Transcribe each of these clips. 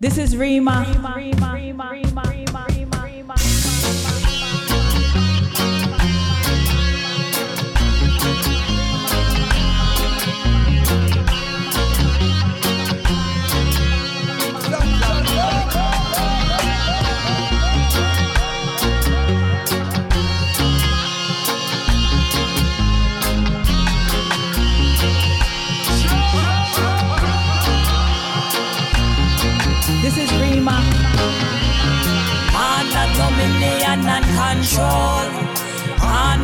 This is Reemah. Reemah, Reemah, Reemah,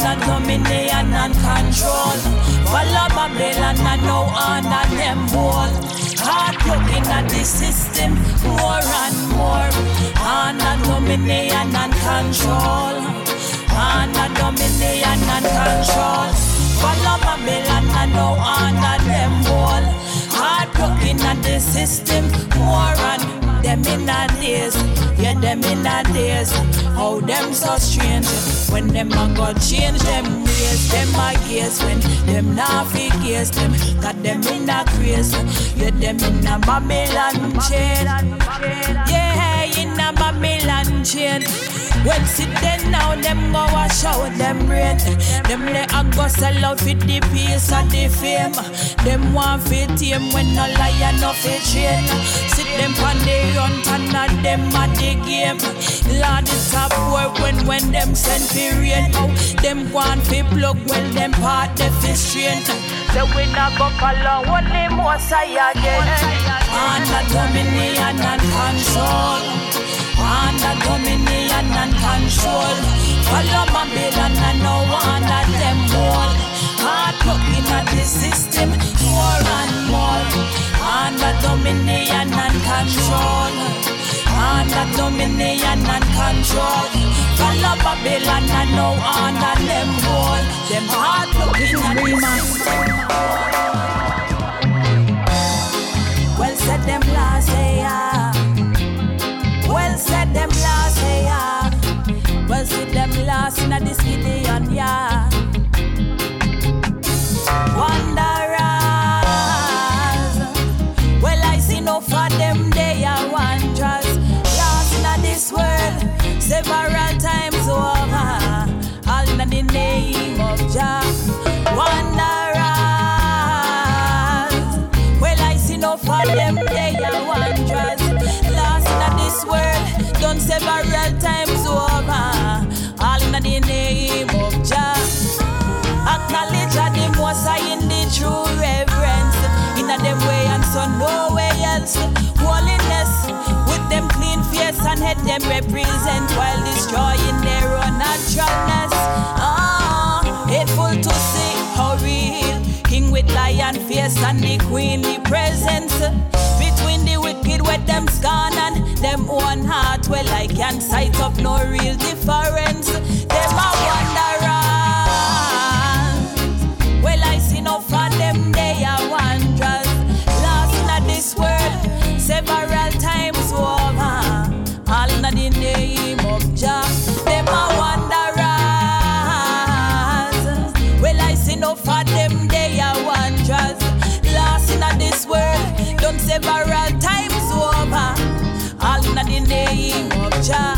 Under dominion and control. Follow Babylon and now under them wall. Hard looking at the system more and more. Under dominion and control. Under dominion and control. Follow Babylon and now under them wall. Hard looking at the system more and them in a days, yeah, them in a days. How them so strange. When them a go change them ways, them a gaze. When them not fi gaze them. Got them in a craze, yeah, them in a Babylon chain, yeah, a Babylon chain. Well, sit then now, them go wash out them brain. Them let a go sell out for the peace and the fame. Them want fit tame when no lion no fit train. Sit them on the run, and not them at the game. Lord, it's a poor when when them send rain. Oh, them want fi plug when them part the fish strain. So we not go follow only most I again. Under dominion and control. Under dominion and control. Follow Babylon and no one at them wall. Hard looking at the system more and more. Under dominion and control. Under dominion and control. Follow Babylon and no one them wall. Them hard looking at the system. Well said them last say Wanderers. Well, I see no for them, they are wanderers. Lost in this world, several times over. All in the name of Jah. Wanderers. Well, I see no for them, they are wanderers lost in this world, several times the name of Jah. Acknowledge that the most high in the true reverence. In a them way and so nowhere else. Holiness with them clean face and head them represent while destroying their own naturalness. Ah, hateful to see how real. King with lion face and the queenly presence. Wicked with them scorn and them one heart, well, I can't sight up no real difference. Them a wanderers. Well, I see no for them, they are wanderers. Lost in this world several times over. All in the name of Jah. Them a wanderers. Well, I see no for them, they are wanderers. Lost in this world, done several times the name of Jah.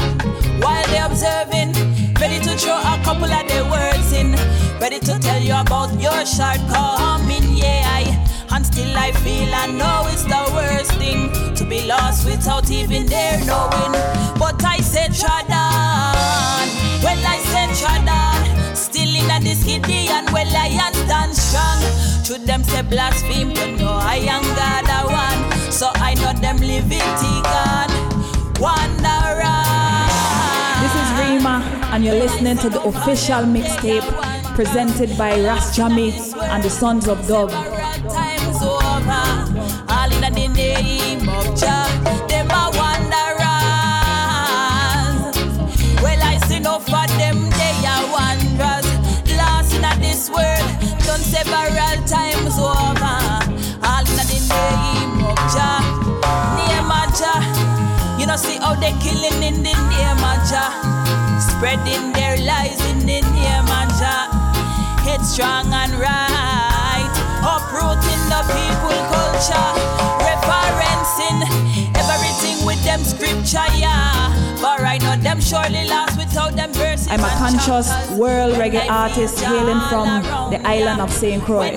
While they observing, ready to throw a couple of their words in, ready to tell you about your shortcoming, yeah. I, and still I feel I know it's the worst thing to be lost without even their knowing. But I said, Tradan, well I said, Tradan, still in a this Gideon, well I am stand strong. Should them say blaspheme, but no, I am God a one, so I know them living God. This is Reemah, and you're listening to the official mixtape presented by Ras Jammy and the Suns of Dub. See how they killing in the name of Jah, spreading their lies in the name of Jah. Headstrong and right, uprooting the people culture, referencing everything with future, yeah. But right now, them surely lost without them verses. I'm a conscious world reggae artist hailing from the island of St. Croix.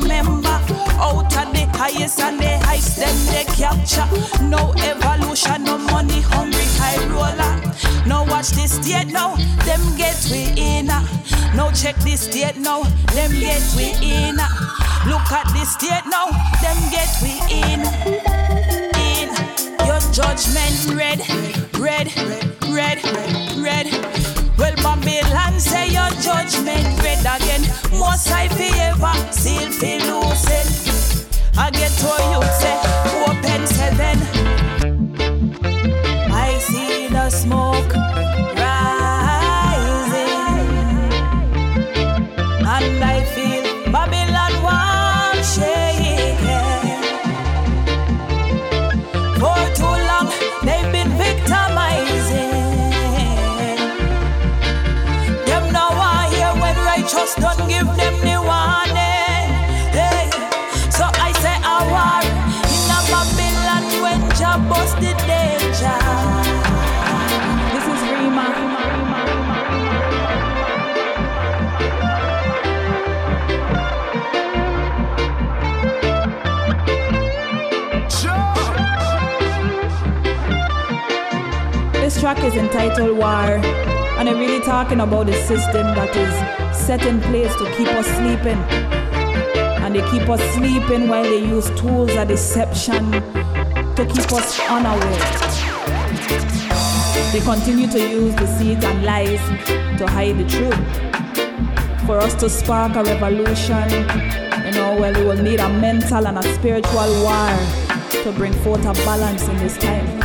Remember. Out of the highest and the highest, them they capture. No evolution, no money hungry high roller. No watch this state now, them get we in. No check this state now, them get we in. Look at this state now, them get we in. In your judgment red, red, red, red, red. Well, Babylon say your judgment red again. Most I fi ever seal fi losing. I get to you say is entitled War, and I'm really talking about the system that is set in place to keep us sleeping. And they keep us sleeping while they use tools of deception to keep us unaware. They continue to use deceit and lies to hide the truth. For us to spark a revolution, you know, well, we will need a mental and a spiritual war to bring forth a balance in this time.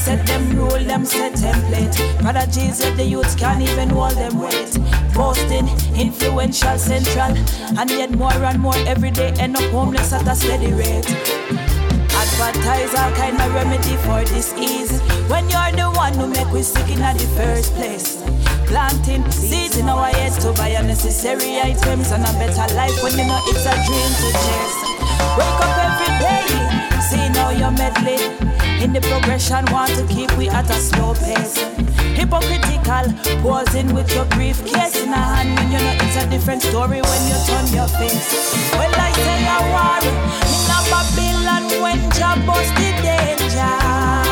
Set them rule, them set template. Brother Jesus, the youths can't even hold them weight. Posting, influential, central, and yet more and more every day end up homeless at a steady rate. Advertise all kind of remedy for disease. When you're the one who make we sick in the first place. Planting seeds in our heads to buy unnecessary items and a better life when you know it's a dream to chase. Wake up every day, see now you're meddling. In the progression, want to keep we at a slow pace. Hypocritical, posing with your briefcase in a hand when you know it's a different story when you turn your face. Well, I say a war in a Babylon when Jah bust the danger.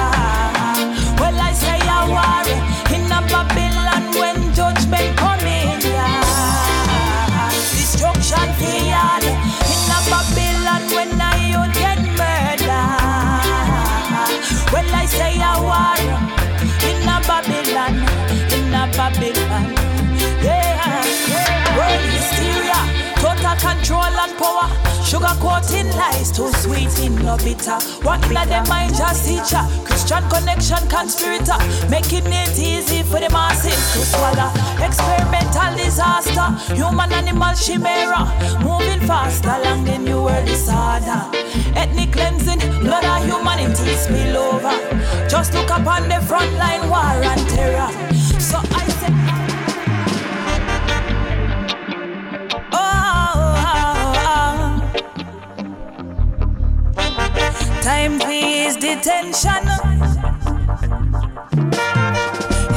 Sugar coating lies, too sweet in no bitter. What in them mind just teacher? Christian connection conspirator, making it easy for the masses to swallow. Experimental disaster, human animal chimera, moving faster along the new world disorder. Ethnic cleansing, blood of humanity spill over. Just look up on the front line, war and terror. So I detention.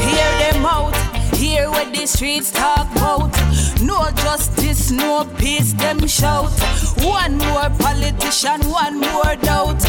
Hear them out, hear what the streets talk about. No justice, no peace, them shout. One more politician, one more doubt.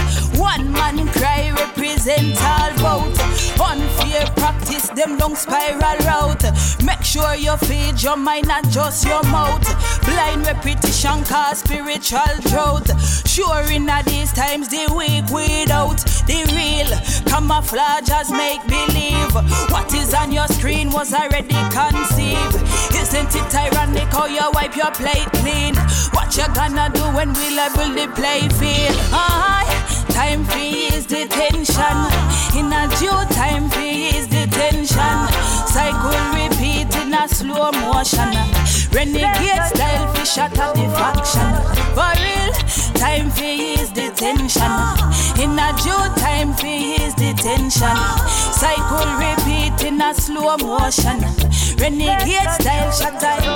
One man cry, represent all vote. Unfair practice, them long spiral route. Make sure you feed your mind, not just your mouth. Blind repetition cause spiritual drought. Sure, in these times, the weak without the real camouflage as make believe. What is on your screen was already conceived. Isn't it ironic how you wipe your plate clean? What you gonna do when we level the play field? Aye. Time for is detention. In a due time for is detention. Cycle repeat in a slow motion. Renegade style for shut up the faction. For real, time for is detention. In a due time for is detention. Cycle repeat in a slow motion. Renegade style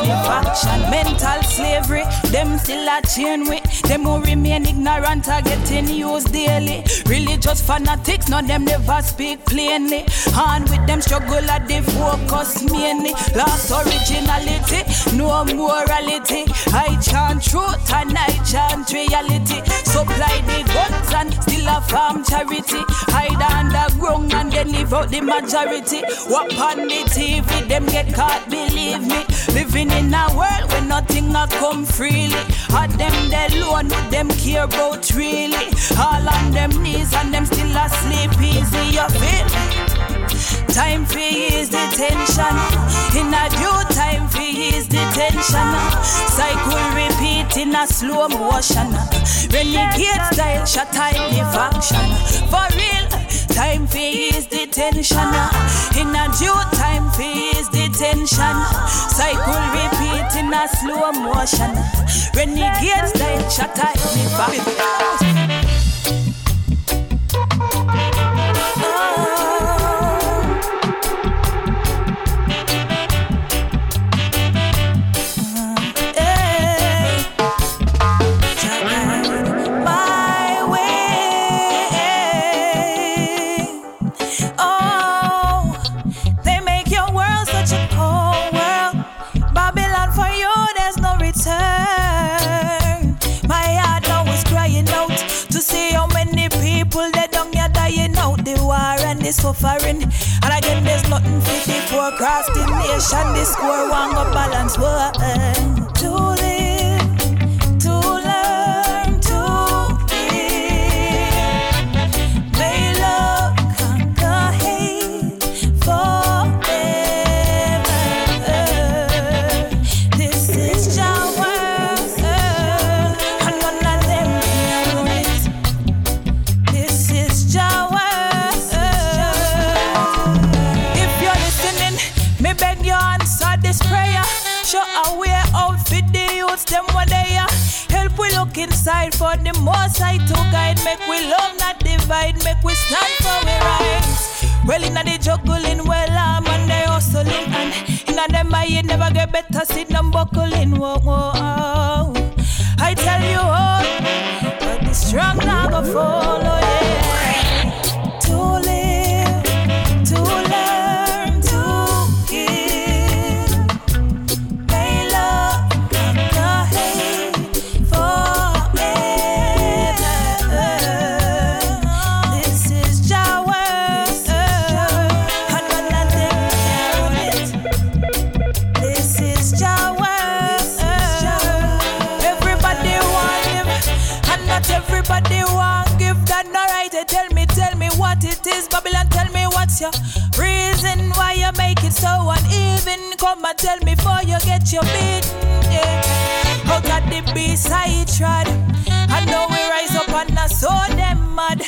the faction. Mental slavery, them still a chain with. Them who remain ignorant are getting used daily. Religious fanatics, none them never speak plainly. And with them struggle at the focus mainly. Lost originality, no morality. I chant truth and I chant reality. Supply the guns and still a farm charity. Hide underground and then leave out the majority. What on the TV, them get caught, believe me. Living in a world where nothing a come freely. Had them they alone, them care about really. All on them knees and them still asleep easy, you feel? Time for ease detention. In a due time for ease detention. Cycle repeat in a slow motion. Renegade style, shut time the function. For real, time for ease detention. In a due time for ease detention. Cycle repeat in a slow motion. Renegade style, shut time the function. Suffering. And again, there's nothing fit the procrastination. The score one go balance one. To Make we love, not divide. Make we stand for we rights. Well, inna the juggling, well, I'm and they hustling. And inna them I ain't never get better, sit them buckling. Whoa, whoa, so uneven. Come and tell me before you get your beaten. Yeah. Out of the beast I tried. I know we rise up and I saw them mad.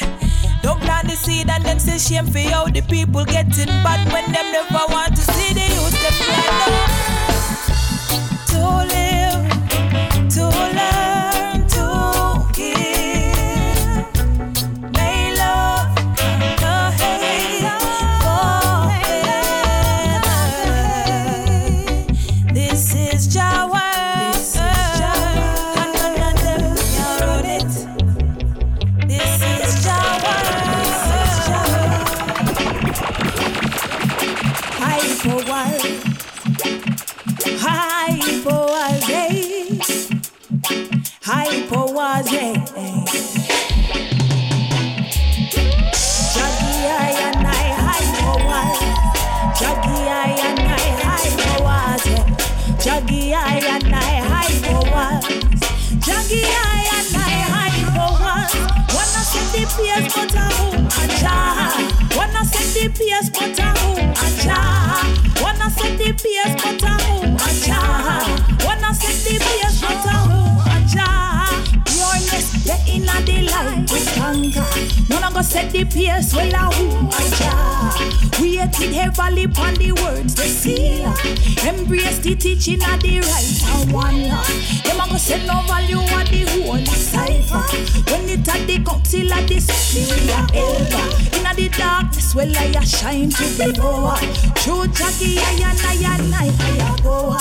Don't plant the seed and then say shame for how the people getting bad when them never want to see the youth them blind. To live, pace, but a who a jar. Wanna set the pace, but a who a jar. Wanna set the pace, oh, but a who a jar. Yourness, the inner the light we conquer. Of us set the pace, well a who a We it heavily upon the words they see. Embrace the teaching of the right and one love. Them a go set no value on the whole cipher. When it at the council of the superior elder. Inna the darkness, well I a shine to the lower. True Jackie, I and I and I, I a go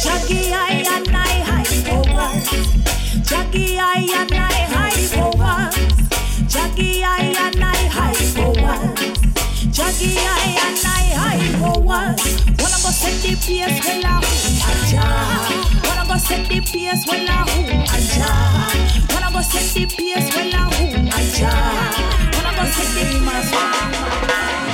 Jackie, I and I, high forward. Jackie, I and I, high forward. Jackie, I and I, high forward. Jackie, I and I, high forward. Wanna go set the pace, well a who a jar. Wanna set the pace, well a who a jar. Wanna set the pace, well a who a jar. Wanna set the pace. Don't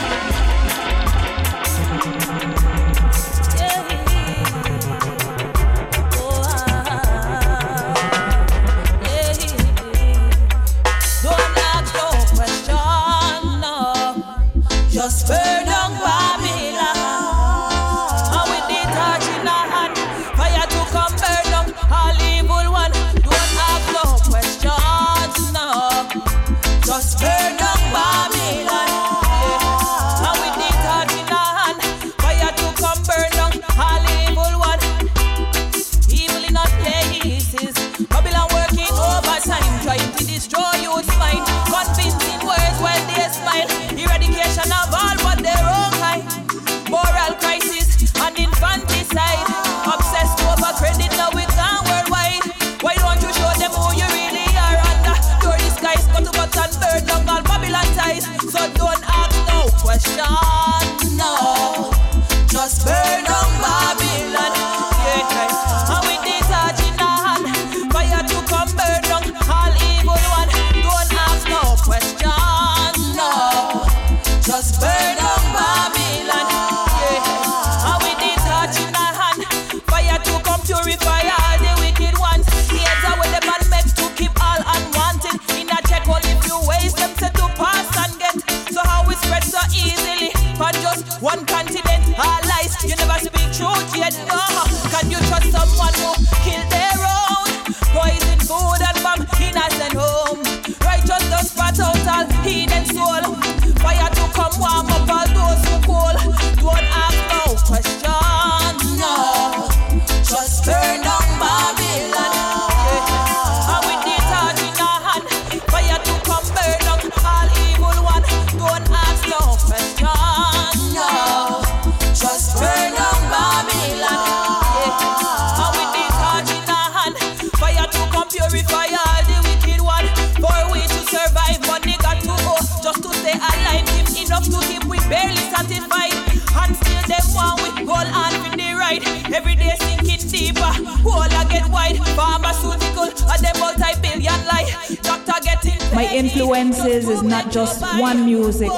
My influences is not just one music,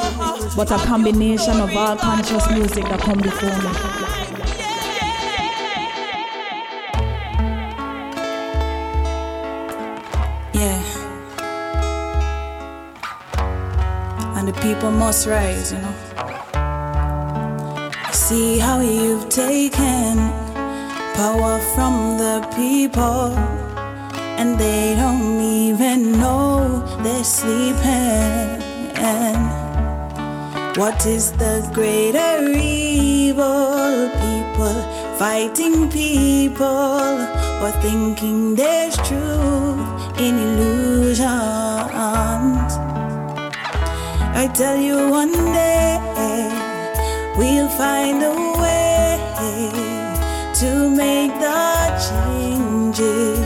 but a combination of all conscious music that come before me. Yeah. And the people must rise, you know. See how you've taken power from the people, and they don't even know they're sleeping. What is the greater evil? People fighting people or thinking there's truth in illusions. I tell you one day we'll find a way to make the changes.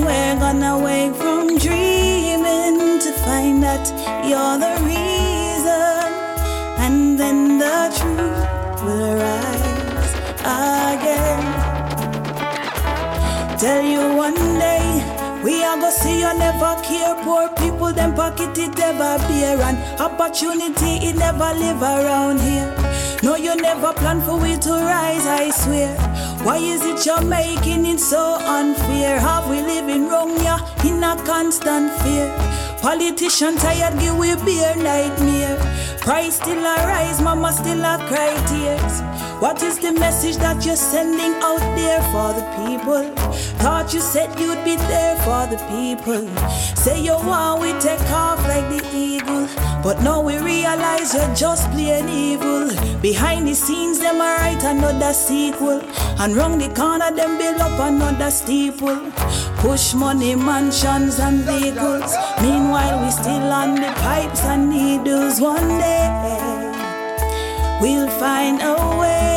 We're gonna wake from dreaming to find that you're the reason. And then the truth will rise again. tell you one day we are go see you never care. Poor people, them pocket it never bear. And opportunity, it never live around here. No, you never plan for we to rise, I swear. Why is it you're making it so unfair? Have we living wrong, yeah, in a constant fear? Politician tired, give we beer nightmare. Price still a rise, mama still a cry tears. What is the message that you're sending out there for the people? Thought you said you'd be there for the people. Say you want we take off like the eagle. But now we realize you're just plain evil. Behind the scenes, them are write another sequel. And round the corner, them build up another steeple. Push money, mansions, and vehicles. Meanwhile, we still on the pipes and needles. One day, we'll find a way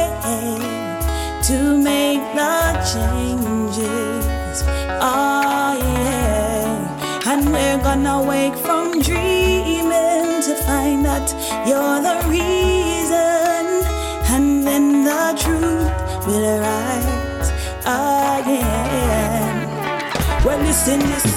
to make the changes. Oh, yeah. And we're gonna wake from dreaming to find that you're the reason. And then the truth will rise again. Well, listen, listen.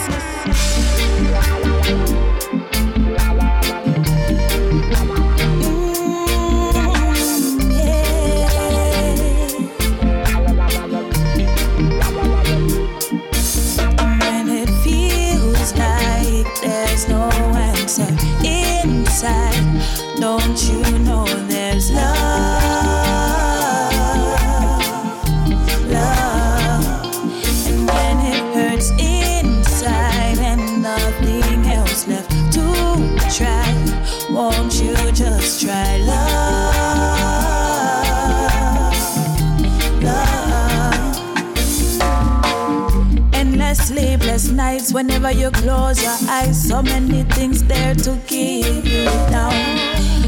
Nights whenever you close your eyes. So many things there to keep you down.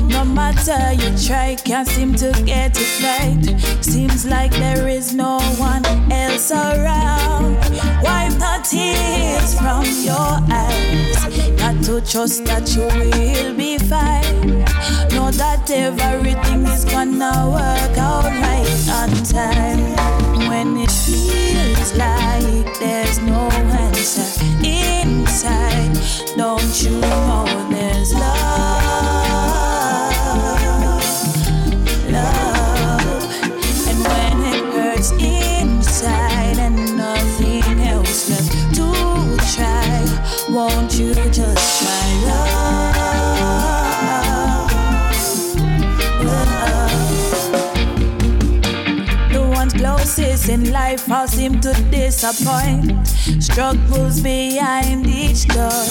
No matter you try, can't seem to get it right. Seems like there is no one else around. Wipe the tears from your eyes. Got to trust that you will be fine. Know that everything is gonna work out right on time. When it feels like there's no answer inside, don't you know there's love? In life all seem to disappoint. Struggles behind each door.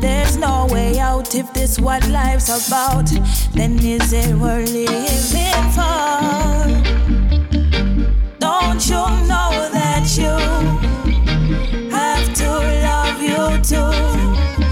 There's no way out if this what life's about. Then is it worth living for? Don't you know that you have to love you too?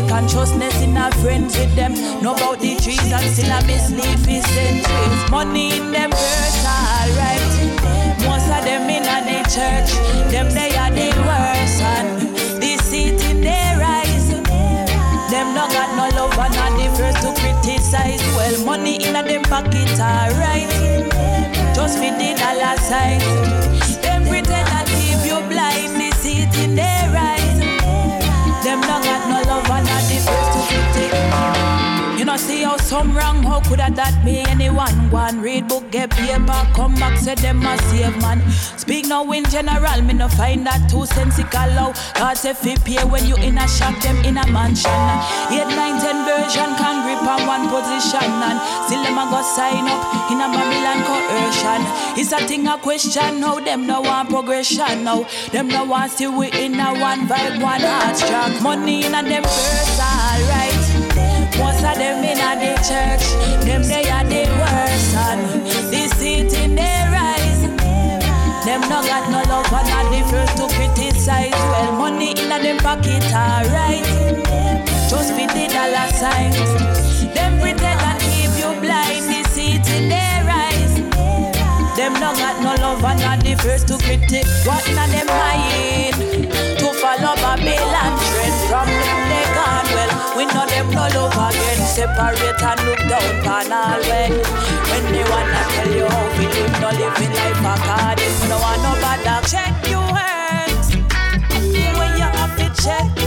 Disparity, consciousness in a friends with them. Know about the trees and still a mislead for centuries. Money in them purse, alright. Most of them in a the church, them they are the worst and deceit in their eyes. Them no got no love and not the first to criticize. Well, money in a them pocket, alright. Just for the dollar signs. Some wrong, how could that, that be anyone? One read book, get paper, come back, say them a save man. Speak now in general, me no find that too sensical low. God say fi pay when you in a shop, them in a mansion. 8, nine, ten version can grip on one position and still them a go sign up in a Babylon coercion. It's a thing a question now, them no want progression now. Them no want see we in a one vibe, one heart track. Money in a them purse, alright. Most of them in a the church, them they are the worst and deceit in their eyes. Them no got no love and not the first to criticize. Well, money in a them pocket, alright. Just for the dollar signs. Them pretend and keep you blind, deceit in their eyes. Them no got no love and not the first to critic. What in a them mind? To follow Babylon trend We know them no love again. Separate and look down pan all when. When they wanna tell you how we live, no living life according. We no want no bad. Check your words. When you have to check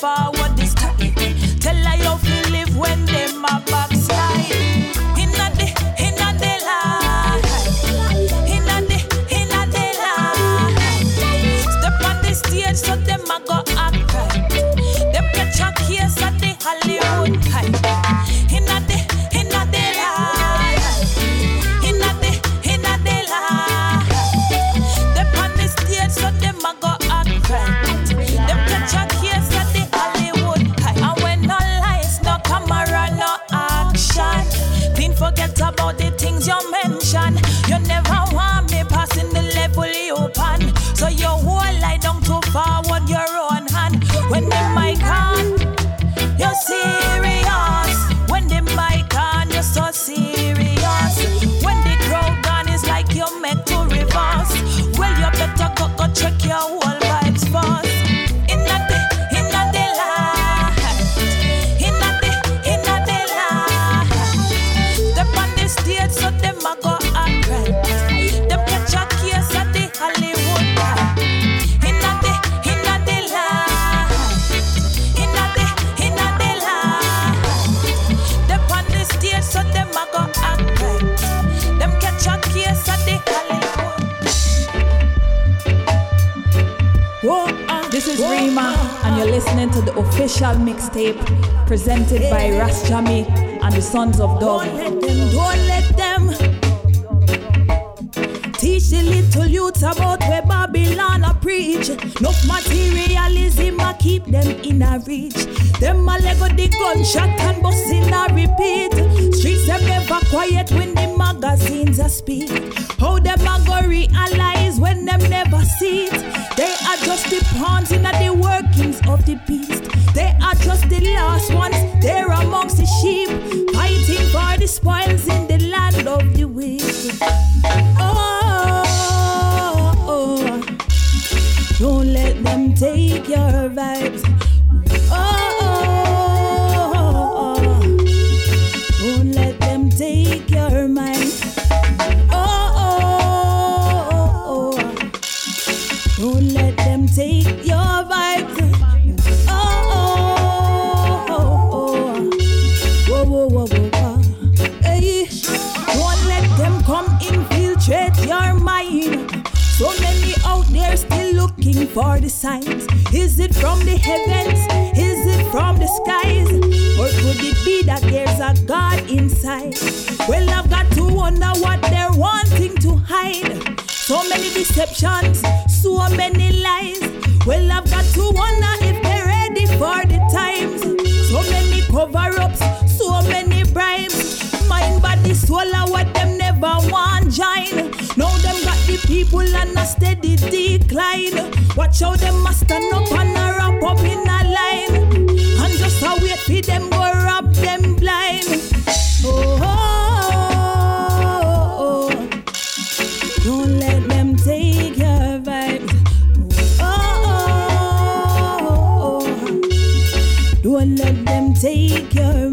forward official mixtape presented by Ras Jammy and the Suns of Dub. Don't let them, don't let them teach the little youths about where Babylon a preach. No materialism a keep them in a reach. Them a lego the gunshot and bust in a repeat. Streets them never quiet when the magazines a speak. How them a go realize when them never see it? They are just the pawns in the workings of the beast. Just the last ones. They're amongst the sheep, fighting for the spoils in the land of the wicked. Oh, oh, oh. don't let them take your vibes. For the signs. Is it from the heavens? Is it from the skies? Or could it be that there's a God inside? Well, I've got to wonder what they're wanting to hide. So many deceptions, so many lies. Well, I've got to wonder if they're ready for the times. So many cover ups, people on a steady decline. Watch how them must stand up and a wrap up in a line. And just a wait for them go rob them blind. Oh, oh, oh, oh. don't let them take your vibes. Oh, oh, oh. Don't let them take your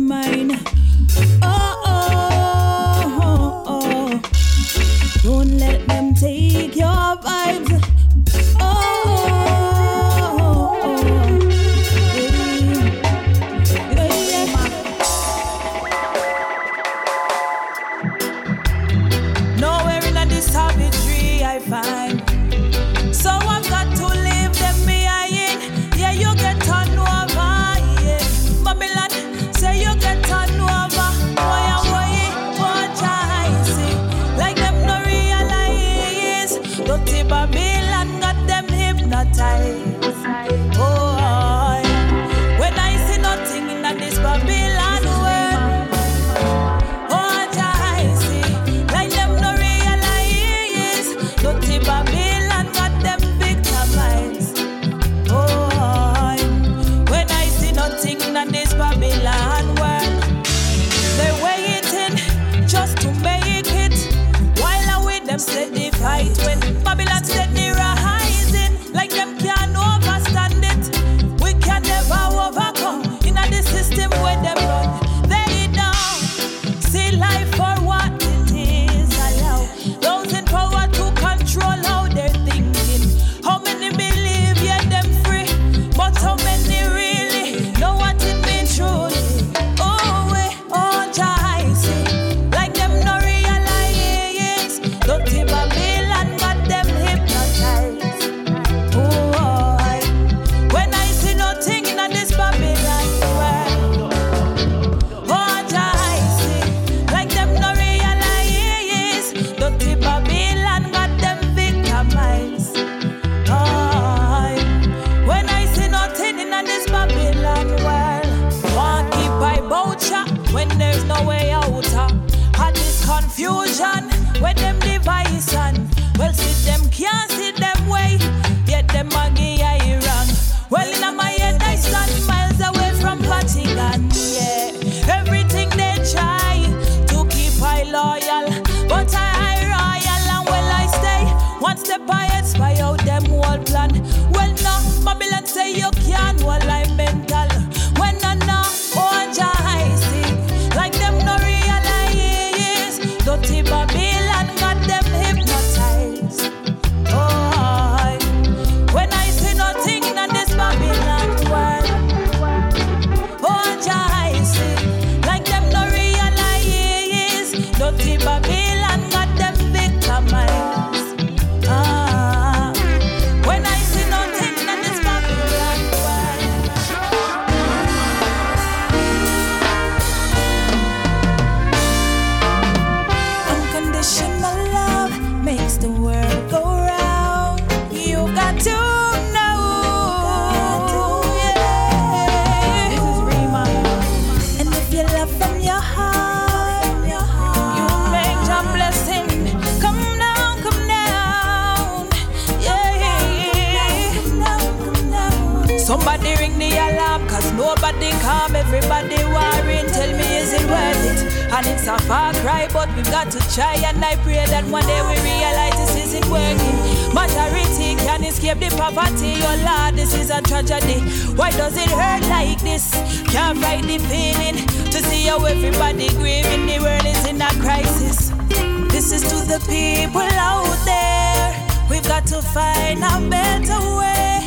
to find a better way.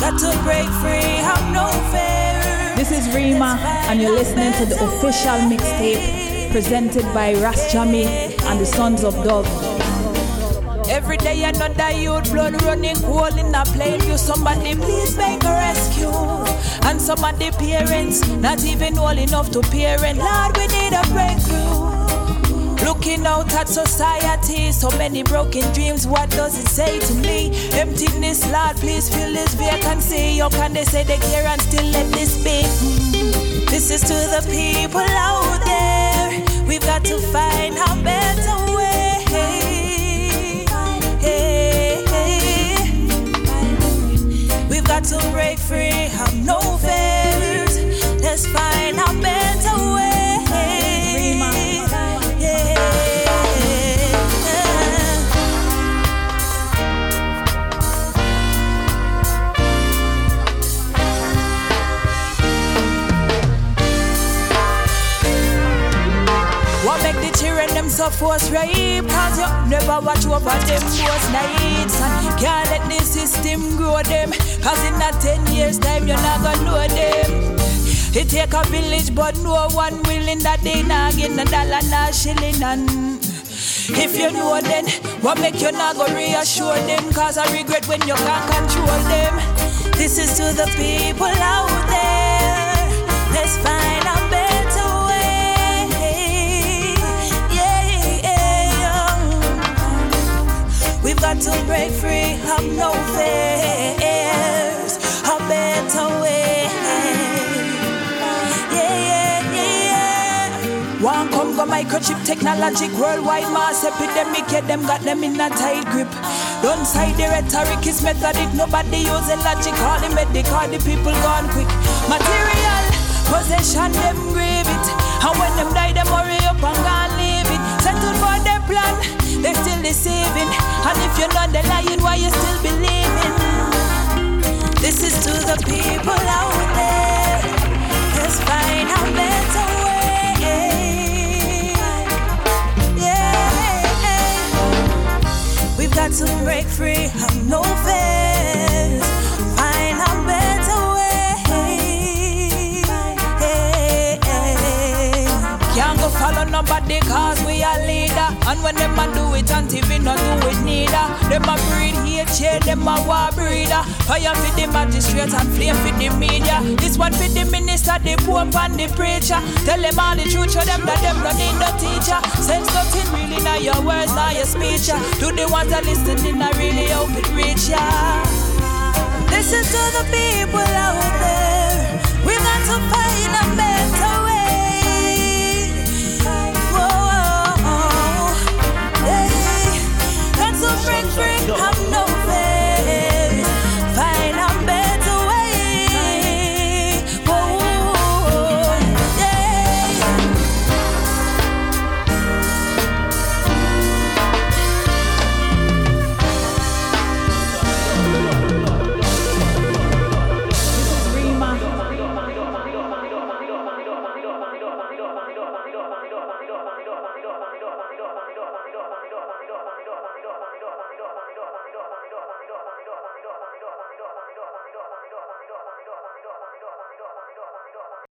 Got to break free, have no fear. This is Reemah, and you're listening to the official mixtape presented by Ras Jammy and the Suns of Dub. Every day another youth blood running cold in a plain view. Somebody please make a rescue. And some of the parents not even old enough to parent. Lord, we need a breakthrough. Looking out at society, so many broken dreams. What does it say to me? Emptiness, Lord, please fill this vacancy. How can they say they care and still let this be? Mm. This is to the people out there. We've got to find a better way. We've got to break free, have no fears. Let's find so force rape Cause you never watch over them those nights And can't let the system grow them Cause in a ten years time you're not gonna know them It take a village but no one willing that they not get a dollar not shilling and if you know then, what make you not go reassure them? Cause I regret when you can't control them. This is to the people out there. We've got to break free, have no fears, a better way. Yeah, yeah, yeah. One come go microchip technology, worldwide mass epidemic, yeah, them got them in a tight grip. Don't side the rhetoric is methodic, nobody using logic, all the medical, the people gone quick. Material, possession, them grave it. And when them die, them hurry up and gone leave it. Settle for their plan they still deceiving. And if you're not lying, why you still believing? This is to the people out there. Let's find a better way. Yeah. We've got to break free, have no fears. Nobody cause we are leader. And when them a do it, and TV not do it neither. Them a breed share them a war breeder. Fire for the magistrate and flame for the media. This one for the minister, the pope and the preacher. Tell them all the truth, show them that them not need no teacher. Sense nothing really, now your words, now your speech. Ya. To the ones that listening, I really hope it reach ya. Is to the people out there. We got to fight.